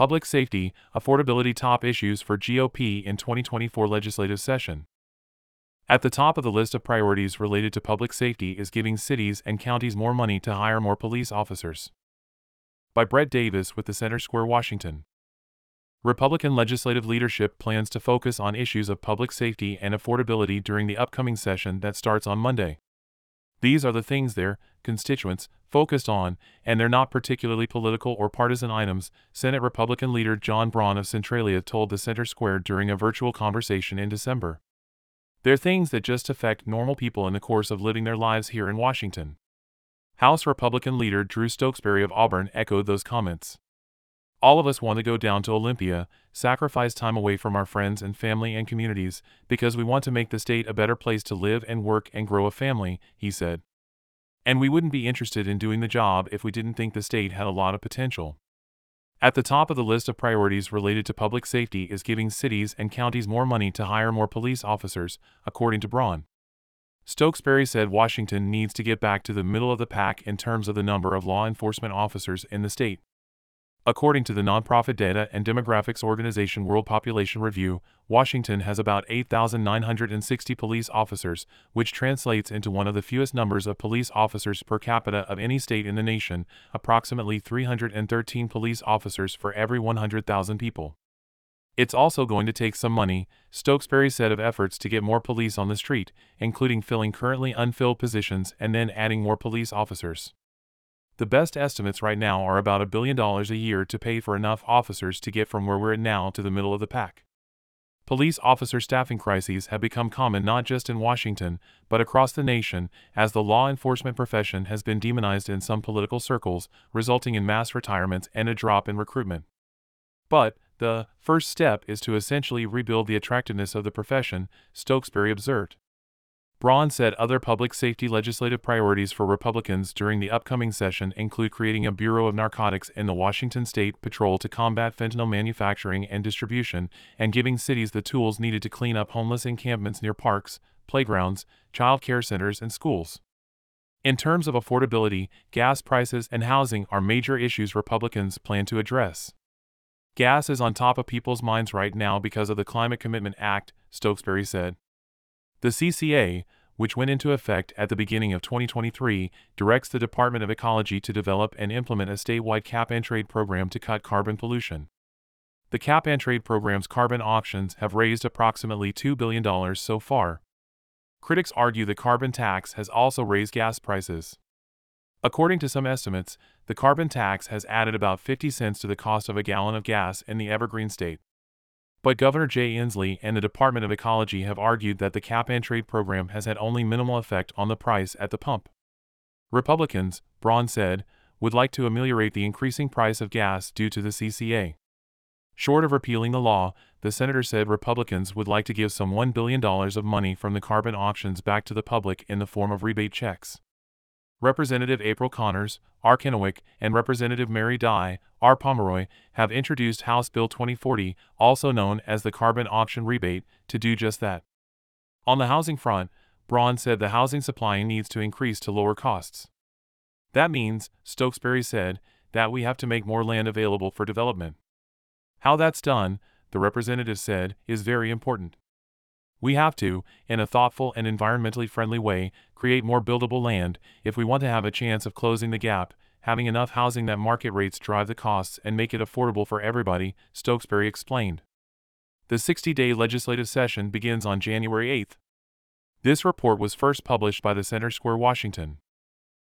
Public Safety, Affordability Top Issues for GOP in 2024 Legislative Session. At the top of the list of priorities related to public safety is giving cities and counties more money to hire more police officers. By Brett Davis with the Center Square, Washington. Republican legislative leadership plans to focus on issues of public safety and affordability during the upcoming session that starts on Monday. These are the things their constituents focused on, and they're not particularly political or partisan items, Senate Republican leader John Braun of Centralia told the Center Square during a virtual conversation in December. They're things that just affect normal people in the course of living their lives here in Washington. House Republican leader Drew Stokesbary of Auburn echoed those comments. All of us want to go down to Olympia, sacrifice time away from our friends and family and communities, because we want to make the state a better place to live and work and grow a family, he said. And we wouldn't be interested in doing the job if we didn't think the state had a lot of potential. At the top of the list of priorities related to public safety is giving cities and counties more money to hire more police officers, according to Braun. Stokesbary said Washington needs to get back to the middle of the pack in terms of the number of law enforcement officers in the state. According to the nonprofit data and demographics organization World Population Review, Washington has about 8,960 police officers, which translates into one of the fewest numbers of police officers per capita of any state in the nation, approximately 313 police officers for every 100,000 people. It's also going to take some money, Stokesbary said of efforts to get more police on the street, including filling currently unfilled positions and then adding more police officers. The best estimates right now are about a billion dollars a year to pay for enough officers to get from where we're at now to the middle of the pack. Police officer staffing crises have become common not just in Washington, but across the nation, as the law enforcement profession has been demonized in some political circles, resulting in mass retirements and a drop in recruitment. But, the first step is to essentially rebuild the attractiveness of the profession, Stokesbary observed. Braun said other public safety legislative priorities for Republicans during the upcoming session include creating a Bureau of Narcotics in the Washington State Patrol to combat fentanyl manufacturing and distribution, and giving cities the tools needed to clean up homeless encampments near parks, playgrounds, child care centers, and schools. In terms of affordability, gas prices and housing are major issues Republicans plan to address. Gas is on top of people's minds right now because of the Climate Commitment Act, Stokesbary said. The CCA, which went into effect at the beginning of 2023, directs the Department of Ecology to develop and implement a statewide cap and trade program to cut carbon pollution. The cap and trade program's carbon auctions have raised approximately $2 billion so far. Critics argue the carbon tax has also raised gas prices. According to some estimates, the carbon tax has added about 50 cents to the cost of a gallon of gas in the Evergreen state. But Governor Jay Inslee and the Department of Ecology have argued that the cap and trade program has had only minimal effect on the price at the pump. Republicans, Braun said, would like to ameliorate the increasing price of gas due to the CCA. Short of repealing the law, the senator said Republicans would like to give some $1 billion of money from the carbon auctions back to the public in the form of rebate checks. Representative April Connors, R. Kennewick, and Representative Mary Dye, R. Pomeroy, have introduced House Bill 2040, also known as the Carbon Auction Rebate, to do just that. On the housing front, Braun said the housing supply needs to increase to lower costs. That means, Stokesbary said, that we have to make more land available for development. How that's done, the representative said, is very important. We have to, in a thoughtful and environmentally friendly way, create more buildable land if we want to have a chance of closing the gap, having enough housing that market rates drive the costs and make it affordable for everybody, Stokesbary explained. The 60 day legislative session begins on January 8th. This report was first published by the Center Square, Washington.